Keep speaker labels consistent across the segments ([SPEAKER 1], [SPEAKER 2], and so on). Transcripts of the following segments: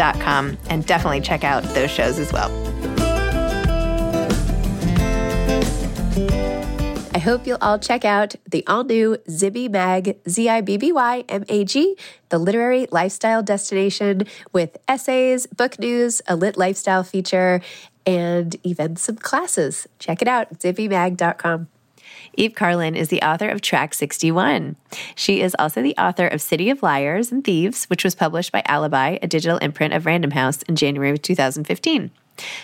[SPEAKER 1] and definitely check out those shows as well. I hope you'll all check out the all new Zibby Mag, Z I B B Y M A G, the literary lifestyle destination with essays, book news, a lit lifestyle feature, and even some classes. Check it out, zibbymag.com. Eve Karlin is the author of Track 61. She is also the author of City of Liars and Thieves, which was published by Alibi, a digital imprint of Random House, in January of 2015.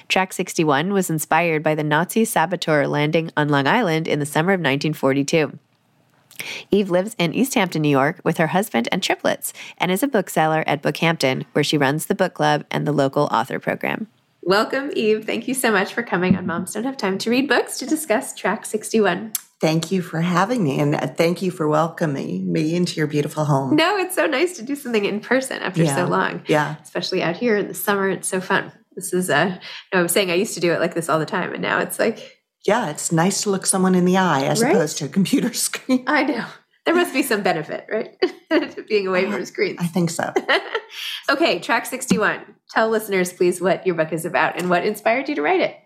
[SPEAKER 1] Track 61 was inspired by the Nazi saboteur landing on Long Island in the summer of 1942. Eve lives in East Hampton, New York, with her husband and triplets, and is a bookseller at Bookhampton, where she runs the book club and the local author program. Welcome, Eve. Thank you so much for coming on Moms Don't Have Time to Read Books to discuss Track 61.
[SPEAKER 2] Thank you for having me, and uh, thank you for welcoming me into your beautiful home.
[SPEAKER 1] No, it's so nice to do something in person after
[SPEAKER 2] Yeah.
[SPEAKER 1] so long.
[SPEAKER 2] Yeah.
[SPEAKER 1] Especially out here in the summer. It's so fun. This is, uh, no, I'm saying I used to do it like this all the time, and now it's like,
[SPEAKER 2] Yeah, it's nice to look someone in the eye as
[SPEAKER 1] Right?
[SPEAKER 2] opposed to a computer screen.
[SPEAKER 1] I know. There must be some benefit, right? to being away from screens.
[SPEAKER 2] I think so.
[SPEAKER 1] okay, track 61. Tell listeners, please, what your book is about and what inspired you to write it.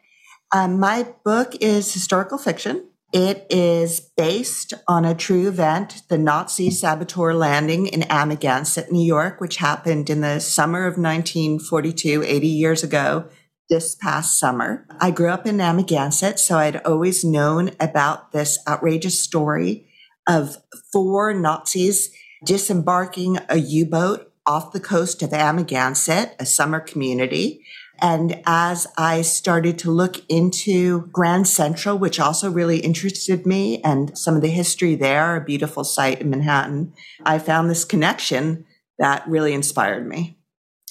[SPEAKER 2] Um, my book is historical fiction. It is based on a true event, the Nazi saboteur landing in Amagansett, New York, which happened in the summer of 1942, 80 years ago, this past summer. I grew up in Amagansett, so I'd always known about this outrageous story of four Nazis disembarking a U boat off the coast of Amagansett, a summer community. And as I started to look into Grand Central, which also really interested me and some of the history there, a beautiful site in Manhattan, I found this connection that really inspired me.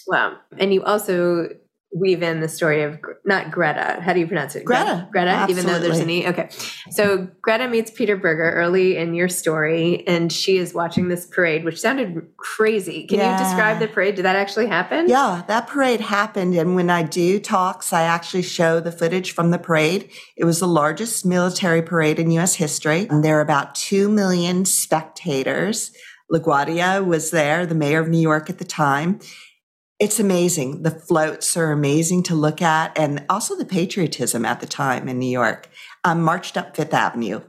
[SPEAKER 1] Wow. And you also weave in the story of not Greta. How do you pronounce it?
[SPEAKER 2] Greta.
[SPEAKER 1] Greta, even though there's an E. Okay. So Greta meets Peter Berger early in your story, and she is watching this parade, which sounded crazy. Can
[SPEAKER 2] Yeah.
[SPEAKER 1] you describe the parade? Did that actually happen?
[SPEAKER 2] Yeah, that parade happened. And when I do talks, I actually show the footage from the parade. It was the largest military parade in US history. And there are about 2 million spectators. LaGuardia was there, the mayor of New York at the time. It's amazing. The floats are amazing to look at, and also the patriotism at the time in New York. I marched up Fifth Avenue,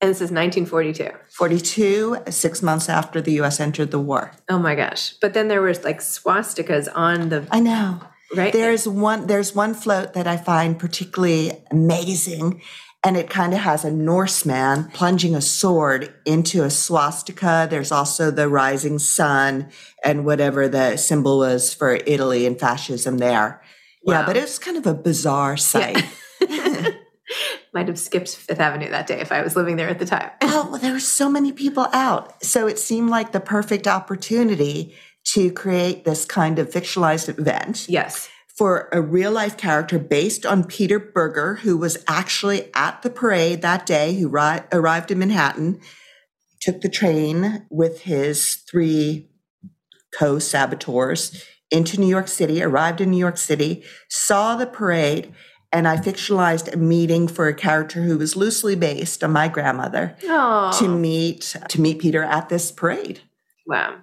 [SPEAKER 1] And this is 1942.
[SPEAKER 2] 42, six months after the US entered the war.
[SPEAKER 1] Oh my gosh. But then there was like swastikas on the,
[SPEAKER 2] I know.
[SPEAKER 1] right?
[SPEAKER 2] There's one there's one float that I find particularly amazing and it kind of has a Norseman plunging a sword into a swastika. There's also the rising sun and whatever the symbol was for Italy and fascism there. Yeah,
[SPEAKER 1] Wow.
[SPEAKER 2] but it's kind of a bizarre sight.
[SPEAKER 1] Might have skipped Fifth Avenue that day if I was living there at the time.
[SPEAKER 2] Oh, well, there were so many people out. So it seemed like the perfect opportunity to create this kind of fictionalized event.
[SPEAKER 1] yes.
[SPEAKER 2] For a real life character based on Peter Berger, who was actually at the parade that day, who ri- arrived in Manhattan, took the train with his three co saboteurs into New York City, arrived in New York City, saw the parade, and I fictionalized a meeting for a character who was loosely based on my grandmother
[SPEAKER 1] Oh.
[SPEAKER 2] to meet to meet Peter at this parade.
[SPEAKER 1] Wow.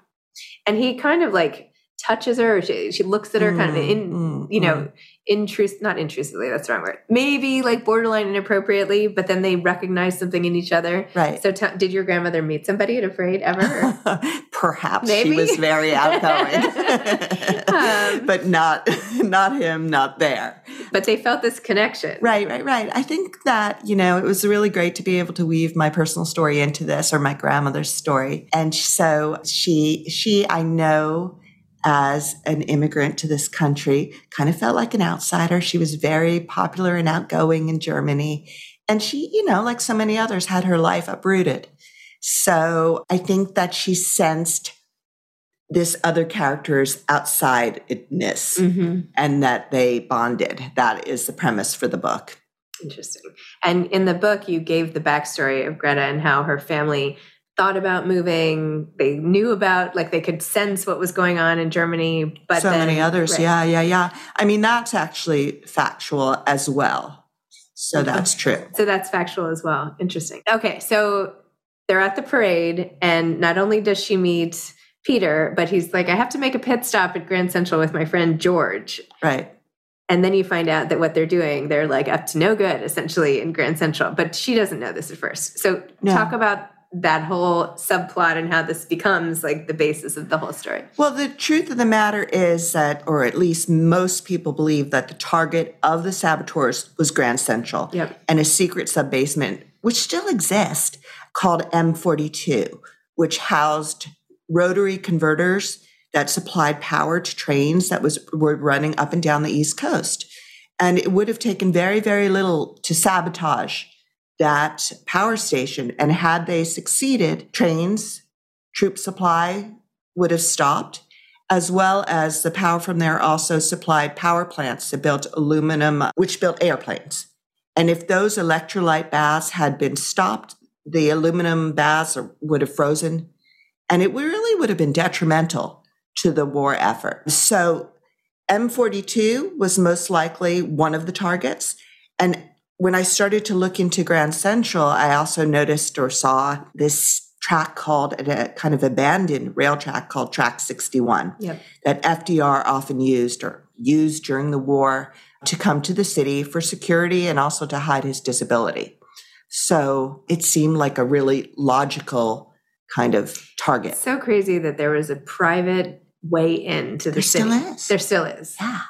[SPEAKER 1] And he kind of like touches her, or she, she looks at her kind of in,
[SPEAKER 2] Mm,
[SPEAKER 1] you know, intrus not intrusively, that's the wrong word. Maybe like borderline inappropriately, but then they recognize something in each other.
[SPEAKER 2] Right.
[SPEAKER 1] So t- did your grandmother meet somebody at a parade ever?
[SPEAKER 2] Perhaps
[SPEAKER 1] Maybe.
[SPEAKER 2] she was very outgoing,
[SPEAKER 1] Um,
[SPEAKER 2] but not not him, not there.
[SPEAKER 1] but they felt this connection.
[SPEAKER 2] Right, right, right. I think that you know it was really great to be able to weave my personal story into this, or my grandmother's story, and so she she I know as an immigrant to this country kind of felt like an outsider. She was very popular and outgoing in Germany, and she you know like so many others had her life uprooted. So I think that she sensed this other character's outsideness
[SPEAKER 1] hmm
[SPEAKER 2] and that they bonded. That is the premise for the book.
[SPEAKER 1] Interesting. And in the book, you gave the backstory of Greta and how her family thought about moving. They knew about, like, they could sense what was going on in Germany, but
[SPEAKER 2] so
[SPEAKER 1] then-
[SPEAKER 2] many others.
[SPEAKER 1] right.
[SPEAKER 2] Yeah, yeah, yeah. I mean, that's actually factual as well. So that's true.
[SPEAKER 1] So that's factual as well. Interesting. Okay, so they're at the parade, and not only does she meet Peter, but he's like, I have to make a pit stop at Grand Central with my friend George.
[SPEAKER 2] Right.
[SPEAKER 1] And then you find out that what they're doing, they're like up to no good essentially in Grand Central. But she doesn't know this at first. So
[SPEAKER 2] No.
[SPEAKER 1] talk about that whole subplot and how this becomes like the basis of the whole story.
[SPEAKER 2] Well, the truth of the matter is that, or at least most people believe that the target of the saboteurs was Grand Central
[SPEAKER 1] Yep.
[SPEAKER 2] and a secret sub basement, which still exists, called M42, which housed rotary converters that supplied power to trains that was were running up and down the East Coast. And it would have taken very, very little to sabotage that power station. And had they succeeded, trains, troop supply would have stopped, as well as the power from there also supplied power plants that built aluminum, which built airplanes. And if those electrolyte baths had been stopped, the aluminum baths would have frozen, and it really would have been detrimental to the war effort. So M42 was most likely one of the targets. And when I started to look into Grand Central, I also noticed or saw this track called a kind of abandoned rail track called Track 61
[SPEAKER 1] Yep.
[SPEAKER 2] that FDR often used or used during the war to come to the city for security and also to hide his disability. So it seemed like a really logical kind of target.
[SPEAKER 1] So crazy that there was a private way into the
[SPEAKER 2] There
[SPEAKER 1] city.
[SPEAKER 2] still is.
[SPEAKER 1] There still is.
[SPEAKER 2] Yeah.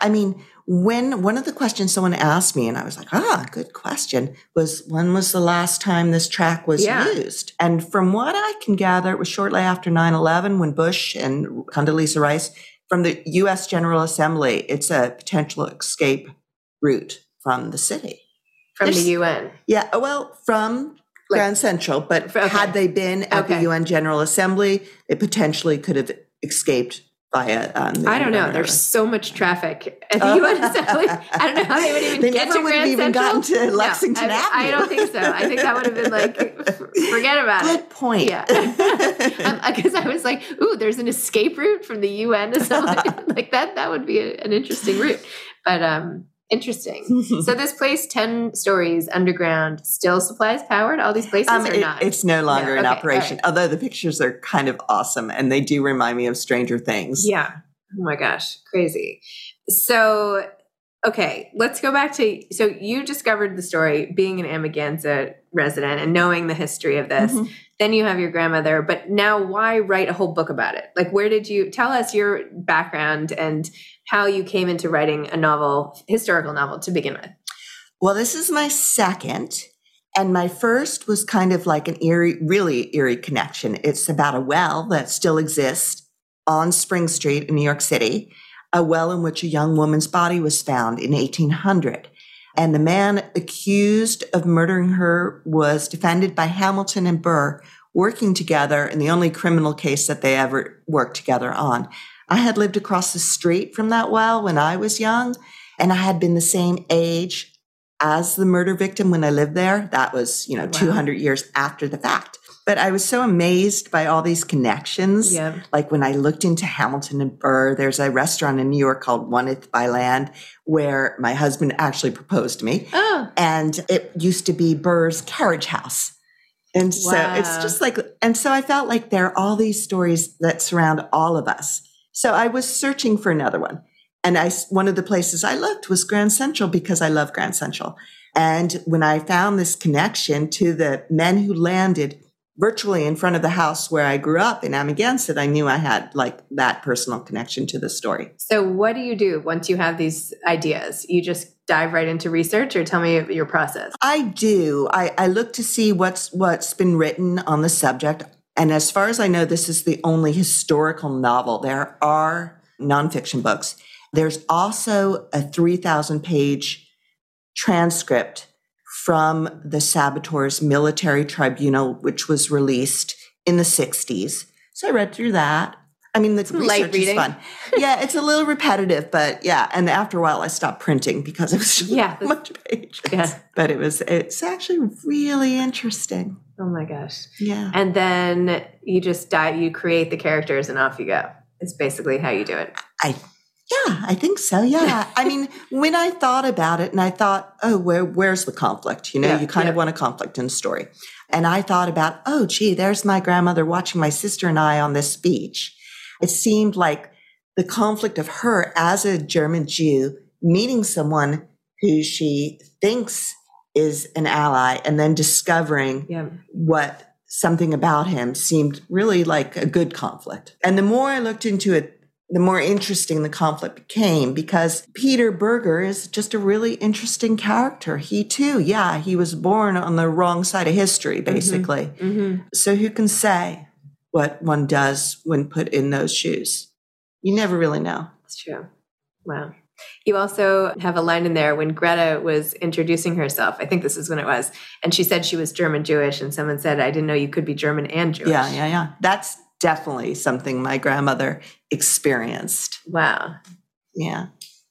[SPEAKER 2] I mean, when one of the questions someone asked me, and I was like, ah, good question, was when was the last time this track was
[SPEAKER 1] Yeah.
[SPEAKER 2] used? And from what I can gather, it was shortly after 9 11 when Bush and Condoleezza Rice from the US General Assembly, it's a potential escape route from the city.
[SPEAKER 1] From
[SPEAKER 2] There's-
[SPEAKER 1] the UN.
[SPEAKER 2] Yeah, uh, well, from
[SPEAKER 1] Like-
[SPEAKER 2] Grand Central, but
[SPEAKER 1] Okay.
[SPEAKER 2] had they been at
[SPEAKER 1] Okay.
[SPEAKER 2] the UN General Assembly, they potentially could have escaped via. Um,
[SPEAKER 1] I don't know. There's so much traffic at the UN. I don't know how they would even
[SPEAKER 2] they
[SPEAKER 1] get
[SPEAKER 2] never
[SPEAKER 1] to
[SPEAKER 2] would
[SPEAKER 1] Grand
[SPEAKER 2] have even
[SPEAKER 1] Central.
[SPEAKER 2] gotten to Lexington
[SPEAKER 1] no, I,
[SPEAKER 2] Avenue.
[SPEAKER 1] I don't think so. I think that would have been like, forget about
[SPEAKER 2] Good
[SPEAKER 1] it.
[SPEAKER 2] point.
[SPEAKER 1] Yeah, because I was like, ooh, there's an escape route from the UN something like that. That would be a, an interesting route. But um, Interesting. so this place, ten stories underground, still supplies power to all these places,
[SPEAKER 2] Um,
[SPEAKER 1] or
[SPEAKER 2] it-
[SPEAKER 1] not?
[SPEAKER 2] it's no longer
[SPEAKER 1] No,
[SPEAKER 2] in
[SPEAKER 1] okay,
[SPEAKER 2] operation.
[SPEAKER 1] all
[SPEAKER 2] Although the pictures are kind of awesome, and they do remind me of Stranger Things.
[SPEAKER 1] Yeah. Oh my gosh, crazy. So, okay, let's go back to so you discovered the story being an Amagansett resident and knowing the history of this.
[SPEAKER 2] Mhm.
[SPEAKER 1] Then you have your grandmother, but now why write a whole book about it? Like, where did you tell us your background and how you came into writing a novel, historical novel to begin with?
[SPEAKER 2] Well, this is my second. And my first was kind of like an eerie, really eerie connection. It's about a well that still exists on Spring Street in New York City, a well in which a young woman's body was found in 1800. And the man accused of murdering her was defended by Hamilton and Burr working together in the only criminal case that they ever worked together on. I had lived across the street from that well when I was young, and I had been the same age as the murder victim when I lived there. That was, you know,
[SPEAKER 1] Wow.
[SPEAKER 2] 200 years after the fact. But I was so amazed by all these connections.
[SPEAKER 1] Yeah.
[SPEAKER 2] Like when I looked into Hamilton and Burr, there's a restaurant in New York called One if by Land where my husband actually proposed to me.
[SPEAKER 1] Oh,
[SPEAKER 2] And it used to be Burr's carriage house. And so it's just like, and so I felt like there are all these stories that surround all of us. So I was searching for another one. And I, one of the places I looked was Grand Central because I love Grand Central. And when I found this connection to the men who landed virtually in front of the house where I grew up in Amagansett, I knew I had like that personal connection to the story.
[SPEAKER 1] so what do you do once you have these ideas? You just dive right into research, or tell me your process.
[SPEAKER 2] I do. I, I look to see what's what's been written on the subject. And as far as I know, this is the only historical novel. There are nonfiction books. There's also a 3,000 page transcript from the Saboteurs Military Tribunal, which was released in the 60s. So I read through that. I mean, the
[SPEAKER 1] light
[SPEAKER 2] research
[SPEAKER 1] reading.
[SPEAKER 2] is fun. yeah, it's a little repetitive, but yeah. And after a while, I stopped printing because it was just
[SPEAKER 1] Yeah.
[SPEAKER 2] much pages.
[SPEAKER 1] Yeah.
[SPEAKER 2] But it was, it's actually really interesting.
[SPEAKER 1] Oh my gosh.
[SPEAKER 2] Yeah.
[SPEAKER 1] And then you just dive, you create the characters and off you go. It's basically how you do it.
[SPEAKER 2] I, yeah, I think so. Yeah. I mean, when I thought about it and I thought, oh, where, where's the conflict? You know,
[SPEAKER 1] Yeah,
[SPEAKER 2] you kind of want a conflict in the story. And I thought about, oh, gee, there's my grandmother watching my sister and I on this beach. It seemed like the conflict of her as a German Jew meeting someone who she thinks is an ally and then discovering
[SPEAKER 1] Yeah.
[SPEAKER 2] what something about him seemed really like a good conflict. And the more I looked into it, the more interesting the conflict became because Peter Berger is just a really interesting character. He too, yeah, he was born on the wrong side of history, basically.
[SPEAKER 1] Mm-hmm.
[SPEAKER 2] So who can say what one does when put in those shoes? You never really know.
[SPEAKER 1] That's true. Wow. You also have a line in there when Greta was introducing herself. I think this is when it was. And she said she was German Jewish. And someone said, I didn't know you could be German and Jewish.
[SPEAKER 2] Yeah, yeah, yeah. That's definitely something my grandmother experienced.
[SPEAKER 1] Wow.
[SPEAKER 2] Yeah,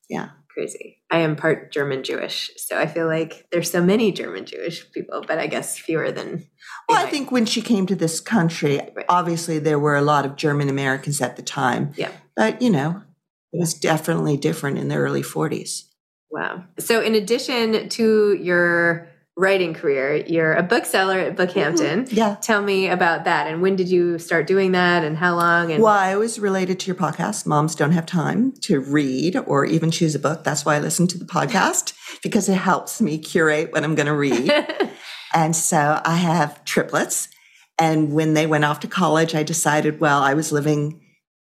[SPEAKER 2] yeah.
[SPEAKER 1] Crazy. I am part German Jewish. So I feel like there's so many German Jewish people, but I guess fewer than.
[SPEAKER 2] Well, I think when she came to this country,
[SPEAKER 1] Right.
[SPEAKER 2] obviously there were a lot of German Americans at the time.
[SPEAKER 1] Yeah.
[SPEAKER 2] But, you know, it was definitely different in the early 40s.
[SPEAKER 1] Wow. So, in addition to your writing career, you're a bookseller at Bookhampton. Mm-hmm.
[SPEAKER 2] Yeah.
[SPEAKER 1] Tell me about that. And when did you start doing that and how long? And
[SPEAKER 2] Well, I was related to your podcast. Moms don't have time to read or even choose a book. That's why I listen to the podcast because it helps me curate what I'm going to read. And so I have triplets. And when they went off to college, I decided, well, I was living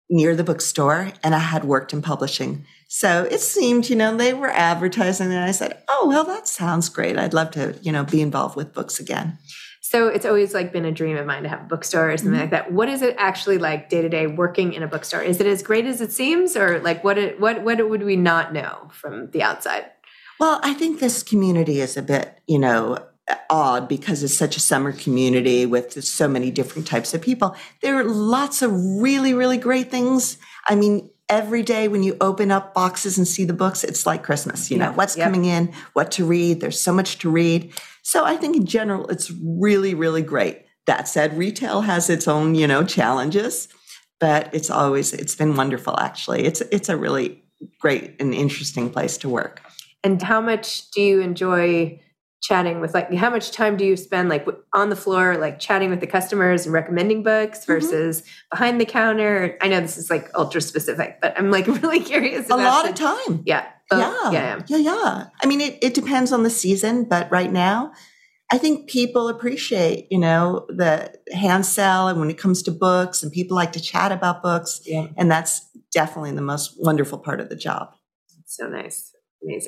[SPEAKER 2] near the bookstore and I had worked in publishing. So it seemed, you know, they were advertising and I said, oh, well, that sounds great. I'd love to, you know, be involved with books again.
[SPEAKER 1] so, it's always like been a dream of mine to have a bookstore or something
[SPEAKER 2] Mm-hmm.
[SPEAKER 1] like that. What is it actually like day to day working in a bookstore? Is it as great as it seems, or like what? It, what? What would we not know from the outside?
[SPEAKER 2] Well, I think this community is a bit, you know, odd because it's such a summer community with so many different types of people. There are lots of really, really great things. I mean, every day when you open up boxes and see the books, it's like Christmas. You know, what's
[SPEAKER 1] yep.
[SPEAKER 2] coming in, what to read. There's so much to read. So I think in general, it's really, really great. That said, retail has its own, you know, challenges, but it's always, it's been wonderful actually. It's, it's a really great and interesting place to work.
[SPEAKER 1] And how much do you enjoy chatting with like how much time do you spend like on the floor like chatting with the customers and recommending books
[SPEAKER 2] Mm-hmm.
[SPEAKER 1] versus behind the counter? I know this is like ultra specific, but I'm like really curious
[SPEAKER 2] A lot
[SPEAKER 1] the-
[SPEAKER 2] of time.
[SPEAKER 1] Yeah. both.
[SPEAKER 2] yeah.
[SPEAKER 1] Yeah.
[SPEAKER 2] yeah, yeah. I mean, it, it depends on the season, but right now, I think people appreciate, you know, the hand sell and when it comes to books and people like to chat about books.
[SPEAKER 1] Yeah.
[SPEAKER 2] And that's definitely the most wonderful part of the job.
[SPEAKER 1] So nice. Amazing.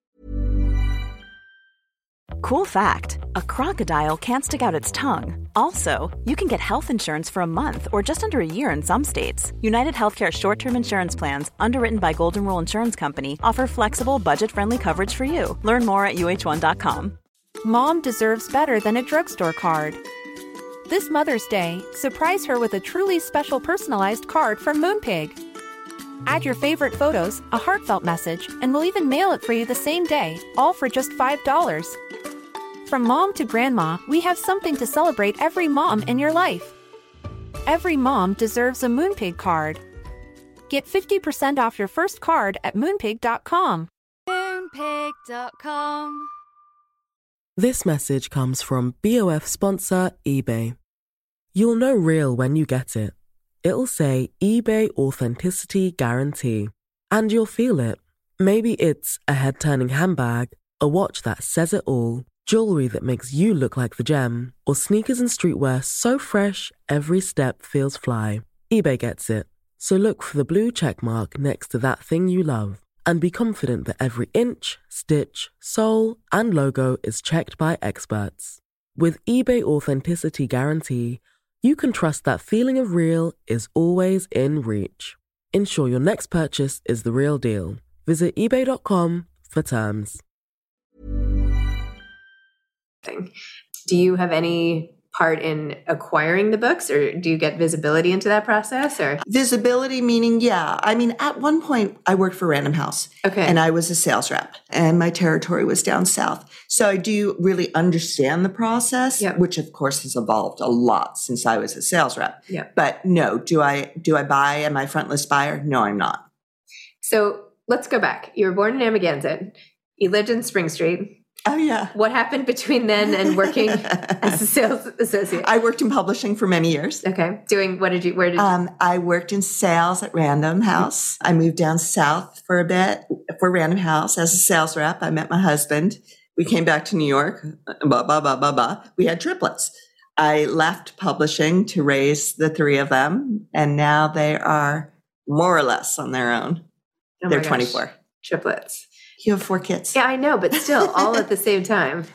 [SPEAKER 3] Cool fact a crocodile can't stick out its tongue. Also, you can get health insurance for a month or just under a year in some states. United Healthcare short term insurance plans, underwritten by Golden Rule Insurance Company, offer flexible, budget friendly coverage for you. Learn more at uh1.com.
[SPEAKER 4] Mom deserves better than a drugstore card. This Mother's Day, surprise her with a truly special personalized card from Moonpig. Add your favorite photos, a heartfelt message, and we'll even mail it for you the same day, all for just $5. From mom to grandma, we have something to celebrate every mom in your life. Every mom deserves a Moonpig card. Get 50% off your first card at moonpig.com.
[SPEAKER 5] Moonpig.com.
[SPEAKER 6] This message comes from BOF sponsor eBay. You'll know real when you get it. It'll say eBay Authenticity Guarantee. And you'll feel it. Maybe it's a head turning handbag, a watch that says it all, jewelry that makes you look like the gem, or sneakers and streetwear so fresh every step feels fly. eBay gets it. So look for the blue check mark next to that thing you love and be confident that every inch, stitch, sole, and logo is checked by experts. With eBay Authenticity Guarantee, you can trust that feeling of real is always in reach. Ensure your next purchase is the real deal. Visit eBay.com for terms.
[SPEAKER 1] Do you have any part in acquiring the books or do you get visibility into that process or
[SPEAKER 2] Visibility meaning, yeah. I mean, at one point, I worked for Random House.
[SPEAKER 1] Okay.
[SPEAKER 2] And I was a sales rep, and my territory was down south. So I do really understand the process,
[SPEAKER 1] Yep.
[SPEAKER 2] which of course has evolved a lot since I was a sales rep.
[SPEAKER 1] Yep.
[SPEAKER 2] But no, do I do I buy? Am I front list buyer? No, I'm not.
[SPEAKER 1] So let's go back. You were born in Amagansett. You lived in Spring Street.
[SPEAKER 2] Oh yeah.
[SPEAKER 1] What happened between then and working as a sales associate?
[SPEAKER 2] I worked in publishing for many years.
[SPEAKER 1] okay. Doing what did you, where did you?
[SPEAKER 2] Um, I worked in sales at Random House. I moved down south for a bit for Random House as a sales rep. I met my husband. We came back to New York. Blah blah blah blah blah. We had triplets. I left publishing to raise the three of them, and now they are more or less on their own.
[SPEAKER 1] Oh
[SPEAKER 2] They're
[SPEAKER 1] gosh.
[SPEAKER 2] 24.
[SPEAKER 1] Triplets.
[SPEAKER 2] You have four kids.
[SPEAKER 1] Yeah, I know, but still all at the same time.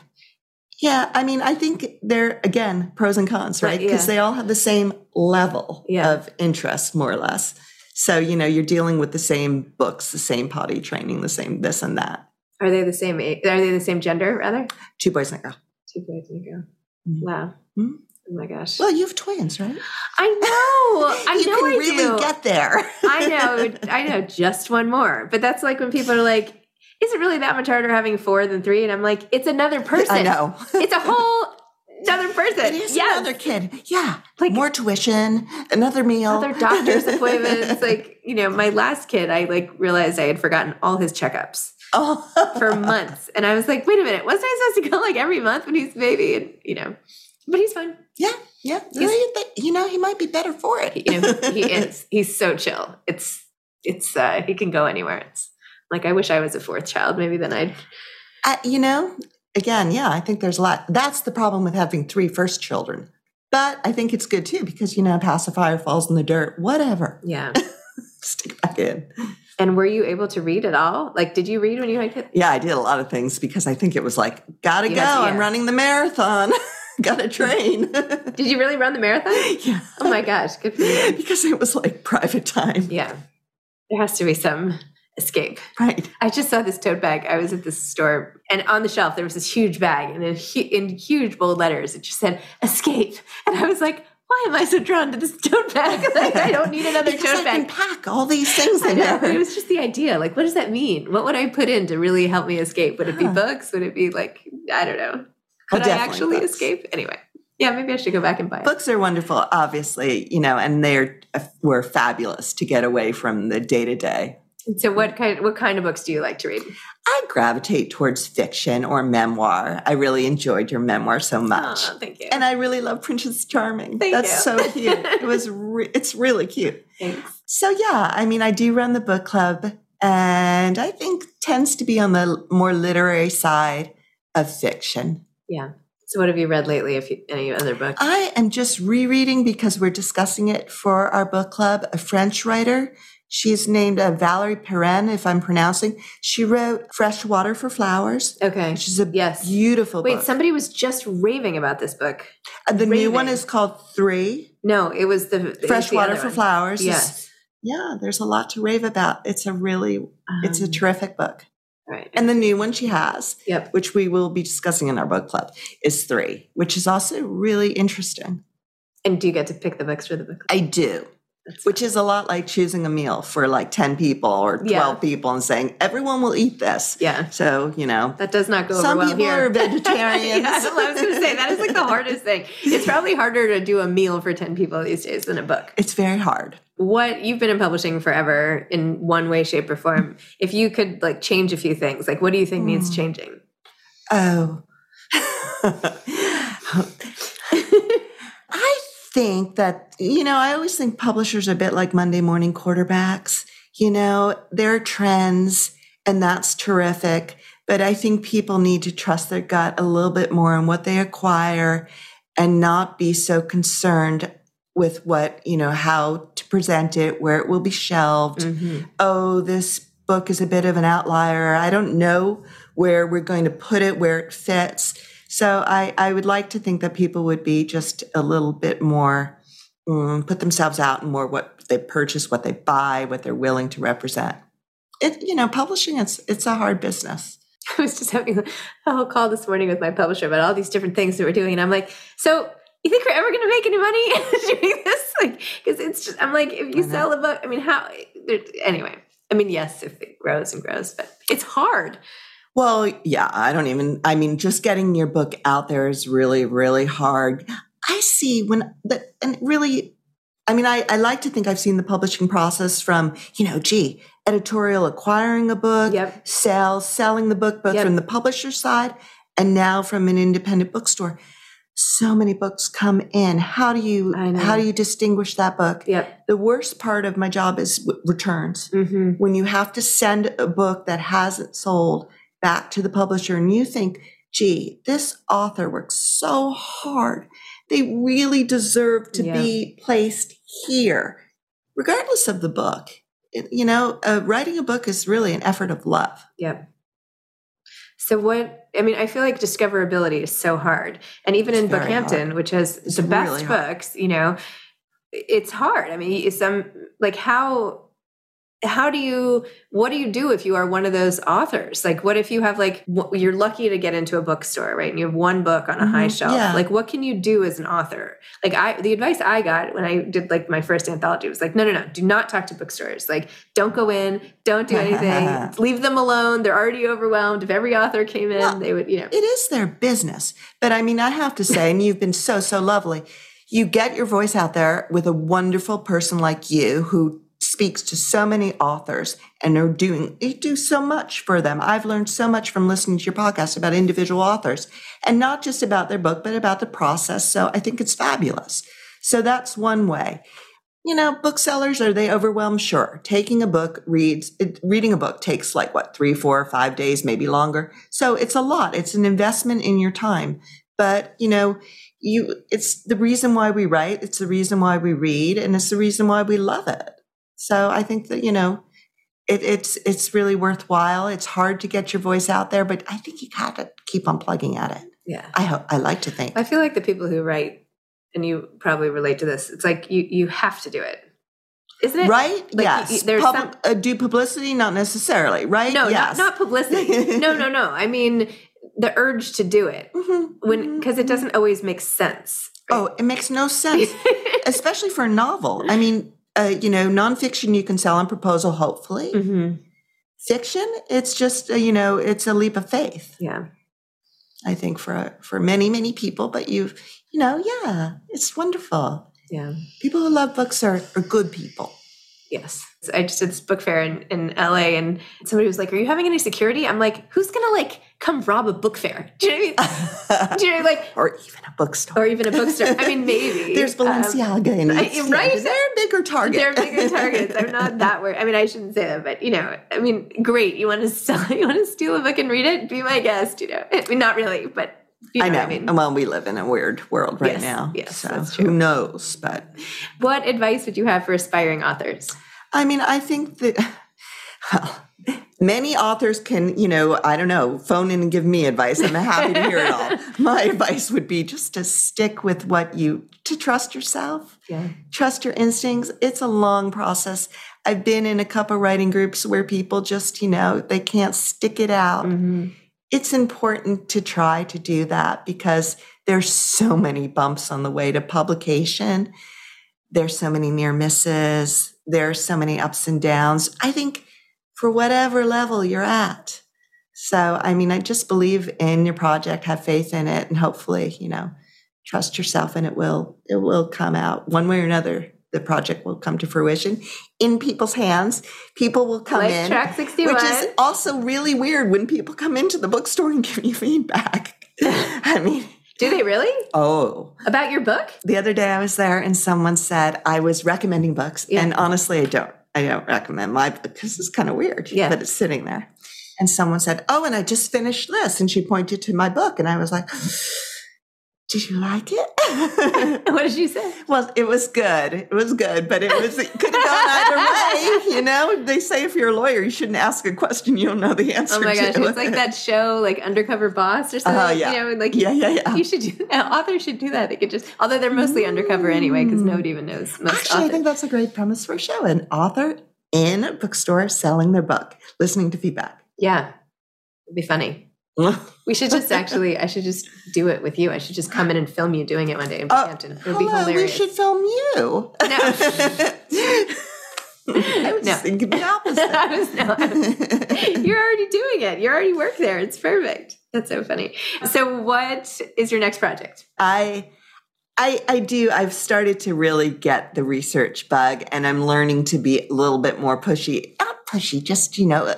[SPEAKER 2] Yeah, I mean, I think they're again pros and cons, right? Because
[SPEAKER 1] yeah.
[SPEAKER 2] they all have the same level
[SPEAKER 1] Yeah.
[SPEAKER 2] of interest, more or less. So you know, you're dealing with the same books, the same potty training, the same this and that.
[SPEAKER 1] Are they the same age? Are they the same gender, rather?
[SPEAKER 2] Two boys and a girl.
[SPEAKER 1] Two boys and a girl.
[SPEAKER 2] Mhm.
[SPEAKER 1] Wow.
[SPEAKER 2] Mhm.
[SPEAKER 1] Oh my gosh.
[SPEAKER 2] Well, you have twins, right?
[SPEAKER 1] I know. I
[SPEAKER 2] you
[SPEAKER 1] know
[SPEAKER 2] can
[SPEAKER 1] I
[SPEAKER 2] really
[SPEAKER 1] do.
[SPEAKER 2] get there.
[SPEAKER 1] I know. I know. Just one more. But that's like when people are like, is it really that much harder having four than three? And I'm like, it's another person.
[SPEAKER 2] I know.
[SPEAKER 1] It's a whole another person.
[SPEAKER 2] It is
[SPEAKER 1] yes.
[SPEAKER 2] another kid. Yeah.
[SPEAKER 1] Like-
[SPEAKER 2] more tuition, another meal.
[SPEAKER 1] Other doctor's appointments. Like, you know, my last kid, I like realized I had forgotten all his checkups
[SPEAKER 2] oh.
[SPEAKER 1] for months. And I was like, wait a minute, wasn't I supposed to go like every month when he's a baby? And, you know, but he's fine.
[SPEAKER 2] yeah, yeah. You know, you, think- you know, he might be better for it.
[SPEAKER 1] you know, he is. He's so chill. It's it's uh he can go anywhere. It's like I wish I was a fourth child. Maybe then I'd
[SPEAKER 2] Uh, you know, again, yeah, I think there's a lot. That's the problem with having three first children. But I think it's good too because, you know, pacifier falls in the dirt, whatever.
[SPEAKER 1] yeah.
[SPEAKER 2] Stick back in.
[SPEAKER 1] And were you able to read at all? Like, did you read when you had kids?
[SPEAKER 2] Yeah, I did a lot of things because I think it was like, gotta
[SPEAKER 1] You
[SPEAKER 2] go. I'm running the marathon. gotta train.
[SPEAKER 1] Did you really run the marathon?
[SPEAKER 2] yeah.
[SPEAKER 1] Oh my gosh, good for you.
[SPEAKER 2] because it was like private time.
[SPEAKER 1] Yeah. There has to be some escape.
[SPEAKER 2] Right.
[SPEAKER 1] I just saw this tote bag. I was at this store And on the shelf, there was this huge bag, and in, in huge bold letters, it just said "escape." And I was like, "Why am I so drawn to this tote bag? Like, I don't need another
[SPEAKER 2] because I
[SPEAKER 1] tote
[SPEAKER 2] can
[SPEAKER 1] bag."
[SPEAKER 2] pack all these things in there.
[SPEAKER 1] It was just the idea. Like, what does that mean? What would I put in to really help me escape? Would it be books? Would it be like I don't know? Oh, Could I actually
[SPEAKER 2] books.
[SPEAKER 1] escape? Anyway, yeah, maybe I should go back and buy it.
[SPEAKER 2] Books are wonderful, obviously, you know, and they're uh, were fabulous to get away from the day to day.
[SPEAKER 1] So, what kind? What kind of books do you like to read?
[SPEAKER 2] I gravitate towards fiction or memoir. I really enjoyed your memoir so much.
[SPEAKER 1] Oh, thank you.
[SPEAKER 2] And I really love Princess Charming.
[SPEAKER 1] Thank
[SPEAKER 2] That's
[SPEAKER 1] you.
[SPEAKER 2] so cute. It was re- it's really cute.
[SPEAKER 1] Thanks.
[SPEAKER 2] So yeah, I mean, I do run the book club, and I think tends to be on the more literary side of fiction.
[SPEAKER 1] Yeah. So, what have you read lately? If you, any other books?
[SPEAKER 2] I am just rereading because we're discussing it for our book club. A French writer. She's named uh, Valerie Perrin, if I'm pronouncing. She wrote Fresh Water for Flowers,
[SPEAKER 1] okay.
[SPEAKER 2] is a
[SPEAKER 1] Yes.
[SPEAKER 2] beautiful
[SPEAKER 1] Wait,
[SPEAKER 2] book.
[SPEAKER 1] somebody was just raving about this book.
[SPEAKER 2] Uh, the new one is called Three.
[SPEAKER 1] No, it was the was
[SPEAKER 2] Fresh
[SPEAKER 1] the
[SPEAKER 2] Water for
[SPEAKER 1] one.
[SPEAKER 2] Flowers. is-
[SPEAKER 1] Yes.
[SPEAKER 2] yeah, there's a lot to rave about. It's a really, it's a
[SPEAKER 1] Um,
[SPEAKER 2] terrific book.
[SPEAKER 1] right.
[SPEAKER 2] And the new one she has,
[SPEAKER 1] Yep.
[SPEAKER 2] which we will be discussing in our book club, is Three, which is also really interesting.
[SPEAKER 1] And do you get to pick the books for the book? Club?
[SPEAKER 2] I do. Which is a lot like choosing a meal for like 10 people or 12
[SPEAKER 1] Yeah.
[SPEAKER 2] people and saying, everyone will eat this.
[SPEAKER 1] yeah.
[SPEAKER 2] So, you know,
[SPEAKER 1] That does not go
[SPEAKER 2] Some
[SPEAKER 1] over well
[SPEAKER 2] people
[SPEAKER 1] here.
[SPEAKER 2] are vegetarians.
[SPEAKER 1] yeah, I was going to say that is like the hardest thing. It's probably harder to do a meal for ten people these days than a book.
[SPEAKER 2] it's very hard.
[SPEAKER 1] What you've been in publishing forever in one way, shape, or form. If you could like change a few things, like what do you think needs
[SPEAKER 2] Hmm.
[SPEAKER 1] changing?
[SPEAKER 2] Oh. Think that, you know, I always think publishers are a bit like Monday morning quarterbacks. You know, there are trends, and that's terrific. But I think people need to trust their gut a little bit more on what they acquire and not be so concerned with what, you know, how to present it, where it will be shelved
[SPEAKER 1] Mm-hmm.
[SPEAKER 2] oh, this book is a bit of an outlier. I don't know where we're going to put it, where it fits. So I, I would like to think that people would be just a little bit more, mm, put themselves out in more what they purchase, what they buy, what they're willing to represent. It, you know, publishing, it's, it's a hard business.
[SPEAKER 1] I was just having a whole call this morning with my publisher about all these different things that we're doing, and I'm like, so. You think we're ever going to make any money doing this? Like, because it's just, I'm like, if you sell a book, I mean, how? Anyway, I mean, yes, if it grows and grows, but it's hard.
[SPEAKER 2] Well, yeah, I don't even, I mean, just getting your book out there is really, really hard. I see when, the, and really, I mean, I, I like to think I've seen the publishing process from, you know, gee, editorial acquiring a book,
[SPEAKER 1] Yep.
[SPEAKER 2] sales, selling the book, both
[SPEAKER 1] Yep.
[SPEAKER 2] from the publisher side and now from an independent bookstore. So many books come in. How do you, how do you distinguish that book?
[SPEAKER 1] Yep.
[SPEAKER 2] The worst part of my job is w- returns
[SPEAKER 1] Mm-hmm.
[SPEAKER 2] when you have to send a book that hasn't sold back to the publisher and you think, gee, this author worked so hard. They really deserve to
[SPEAKER 1] Yeah.
[SPEAKER 2] be placed here, regardless of the book. You know, uh, writing a book is really an effort of love.
[SPEAKER 1] Yep. So what I mean, I feel like discoverability is so hard. And even
[SPEAKER 2] It's
[SPEAKER 1] in Bookhampton,
[SPEAKER 2] hard.
[SPEAKER 1] which has
[SPEAKER 2] It's
[SPEAKER 1] the best
[SPEAKER 2] really
[SPEAKER 1] books, you know, it's hard. I mean, some like how how do you what do you do if you are one of those authors? Like what if you have like you're lucky to get into a bookstore right? And you have one book on a high
[SPEAKER 2] Mhm,
[SPEAKER 1] shelf.
[SPEAKER 2] Yeah.
[SPEAKER 1] like what can you do as an author? Like i the advice i got when i did like my first anthology was like no no no do not talk to bookstores. Like don't go in don't do anything. Leave them alone. They're already overwhelmed. If every author came in
[SPEAKER 2] Well,
[SPEAKER 1] they would you know.
[SPEAKER 2] It is their business. But I mean, I have to say, and you've been so, so lovely. You get your voice out there with a wonderful person like you who speaks to so many authors and are doing, you do so much for them. I've learned so much from listening to your podcast about individual authors and not just about their book, but about the process. So I think it's fabulous. So that's one way. You know, booksellers, are they overwhelmed? Sure. Taking a book reads, reading a book takes like what, three, four, five days, maybe longer. So it's a lot. It's an investment in your time. But, you know, you, it's the reason why we write. It's the reason why we read and it's the reason why we love it. So I think that, you know, it, it's, it's really worthwhile. It's hard to get your voice out there, but I think you got to keep on plugging at it.
[SPEAKER 1] yeah
[SPEAKER 2] I hope, I like to think.
[SPEAKER 1] i feel like the people who write and you probably relate to this it's like you you have to do it isn't it?
[SPEAKER 2] Right?
[SPEAKER 1] Like,
[SPEAKER 2] yes.
[SPEAKER 1] y- y- there's
[SPEAKER 2] Pub-
[SPEAKER 1] some-
[SPEAKER 2] uh, do publicity? Not necessarily, right?
[SPEAKER 1] No,
[SPEAKER 2] yes.
[SPEAKER 1] not, not publicity. no, no, no. I mean the urge to do it
[SPEAKER 2] Mm-hmm.
[SPEAKER 1] when because it doesn't always make sense.
[SPEAKER 2] Oh, it makes no sense, especially for a novel. I mean, uh, you know, nonfiction you can sell on proposal, hopefully.
[SPEAKER 1] Mm-hmm.
[SPEAKER 2] Fiction, it's just, uh, you know, it's a leap of faith.
[SPEAKER 1] Yeah.
[SPEAKER 2] I think for for many many people. But you, you know, yeah, it's wonderful.
[SPEAKER 1] Yeah.
[SPEAKER 2] People who love books are, are good people.
[SPEAKER 1] Yes. I just did this book fair in, in LA and somebody was like, Are you having any security? I'm like, Who's gonna like come rob a book fair? Do you know what I mean? Do you know like
[SPEAKER 2] or even a bookstore.
[SPEAKER 1] or even a bookstore? I mean maybe.
[SPEAKER 2] There's
[SPEAKER 1] Um,
[SPEAKER 2] Balenciaga in
[SPEAKER 1] I-
[SPEAKER 2] East End.
[SPEAKER 1] right?
[SPEAKER 2] They're a bigger target.
[SPEAKER 1] They're bigger targets. I'm not that worried. I mean, I shouldn't say that, but you know, I mean, great. You want to sell? You want to steal a book and read it? Be my guest. You know, I mean, not really, but you know,
[SPEAKER 2] I know.
[SPEAKER 1] I mean,
[SPEAKER 2] well, we live in a weird world right
[SPEAKER 1] Yes,
[SPEAKER 2] now.
[SPEAKER 1] yes,
[SPEAKER 2] so
[SPEAKER 1] that's
[SPEAKER 2] who knows? But
[SPEAKER 1] what advice would you have for aspiring authors?
[SPEAKER 2] I mean, I think that well, many authors can, you know, I don't know, phone in and give me advice. I'm happy to hear it all. My advice would be just to stick with what you, to trust yourself,
[SPEAKER 1] Yeah.
[SPEAKER 2] trust your instincts. It's a long process. I've been in a couple writing groups where people just, you know, they can't stick it out.
[SPEAKER 1] Mm-hmm.
[SPEAKER 2] It's important to try to do that because there's so many bumps on the way to publication. There's so many near misses. There are so many ups and downs. I think for whatever level you're at. So, I mean, I just believe in your project, have faith in it, and hopefully, you know, trust yourself and it will, it will come out one way or another. The project will come to fruition in people's hands. People will come
[SPEAKER 1] Like
[SPEAKER 2] in.
[SPEAKER 1] track 61.
[SPEAKER 2] Which is also really weird when people come into the bookstore and give you feedback. I mean,
[SPEAKER 1] Do they really
[SPEAKER 2] oh,
[SPEAKER 1] about your book?
[SPEAKER 2] the other day I was there and someone said I was recommending books,
[SPEAKER 1] Yeah.
[SPEAKER 2] and honestly, I don't. I don't recommend my book because it's kind of weird.
[SPEAKER 1] Yeah.
[SPEAKER 2] but it's sitting there. And someone said, "Oh, and I just finished this," and she pointed to my book, and I was like, "Did you like it?"
[SPEAKER 1] What did you say?
[SPEAKER 2] well, it was good. It was good, but it was it could have gone either way. You know, they say if you're a lawyer, you shouldn't ask a question you don't know the oh answer.
[SPEAKER 1] Oh my gosh,
[SPEAKER 2] to.
[SPEAKER 1] it's like that show, like Undercover Boss or something.
[SPEAKER 2] Oh, yeah.
[SPEAKER 1] You know, like
[SPEAKER 2] Yeah, yeah, yeah.
[SPEAKER 1] You should do. That. Authors should do that. They could just, although they're mostly undercover anyway, because mm. nobody even knows most
[SPEAKER 2] Actually, I think that's a great premise for a show. An author in a bookstore selling their book, listening to feedback.
[SPEAKER 1] yeah, it'd be funny. We should just actually, I should just do it with you. I should just come in and film you doing it one day in
[SPEAKER 2] Oh,
[SPEAKER 1] Hampton. It would be hilarious.
[SPEAKER 2] We should film you. No. I was
[SPEAKER 1] No.
[SPEAKER 2] just thinking the opposite.
[SPEAKER 1] I was, no, I was- you're already doing it. You already work there. It's perfect. That's so funny. So, what is your next project?
[SPEAKER 2] I I I do I've started to really get the research bug and I'm learning to be a little bit more pushy. Not pushy, just you know,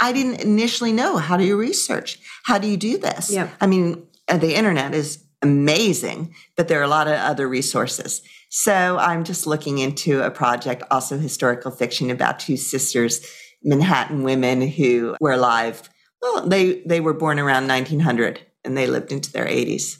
[SPEAKER 2] I didn't initially know how do you research? How do you do this?
[SPEAKER 1] Yeah.
[SPEAKER 2] I mean, uh, the internet is amazing, but there are a lot of other resources. So I'm just looking into a project, also historical fiction about two sisters, Manhattan women who were alive. Well, they they were born around 1900 and they lived into their 80s.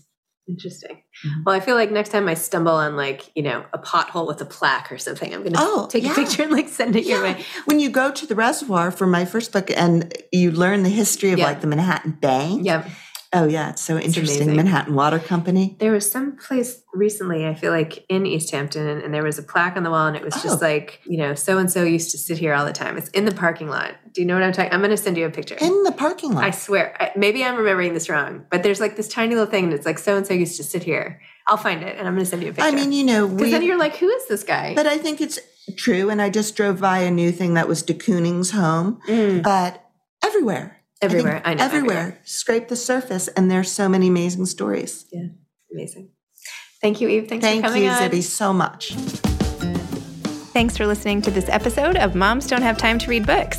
[SPEAKER 1] Interesting.
[SPEAKER 2] Mm-hmm.
[SPEAKER 1] Well, I feel like next time I stumble on like, you know, a pothole with a plaque or something, I'm going to
[SPEAKER 2] Oh,
[SPEAKER 1] take
[SPEAKER 2] yeah.
[SPEAKER 1] a picture and like send it your way.
[SPEAKER 2] When you go to the reservoir for my first book and you learn the history of
[SPEAKER 1] Yeah.
[SPEAKER 2] like the Manhattan Bank.
[SPEAKER 1] Yeah.
[SPEAKER 2] Oh yeah, it's so interesting.
[SPEAKER 1] amazing.
[SPEAKER 2] Manhattan Water Company.
[SPEAKER 1] There was some place recently, I feel like in East Hampton, and, and there was a plaque on the wall, and it was just
[SPEAKER 2] Oh.
[SPEAKER 1] like, you know, so and so used to sit here all the time. It's in the parking lot. Do you know what I'm talking? I'm going to send you a picture.
[SPEAKER 2] In the parking lot.
[SPEAKER 1] I swear, I, maybe I'm remembering this wrong, but there's like this tiny little thing that's like so and so used to sit here. I'll find it, and I'm going to send you a picture.
[SPEAKER 2] I mean, you know,
[SPEAKER 1] because then you're like, who is this guy?
[SPEAKER 2] but I think it's true. And I just drove by a new thing that was de Kooning's home.
[SPEAKER 1] Mm.
[SPEAKER 2] But everywhere.
[SPEAKER 1] Everywhere. I know,
[SPEAKER 2] Everywhere.
[SPEAKER 1] everywhere.
[SPEAKER 2] Scrape the surface and there's so many amazing stories.
[SPEAKER 1] yeah, amazing. Thank you, Eve. Thanks
[SPEAKER 2] Thank
[SPEAKER 1] for coming on.
[SPEAKER 2] Thank you,
[SPEAKER 1] on.
[SPEAKER 2] Zibby, so much.
[SPEAKER 1] Thanks for listening to this episode of Moms Don't Have Time to Read Books.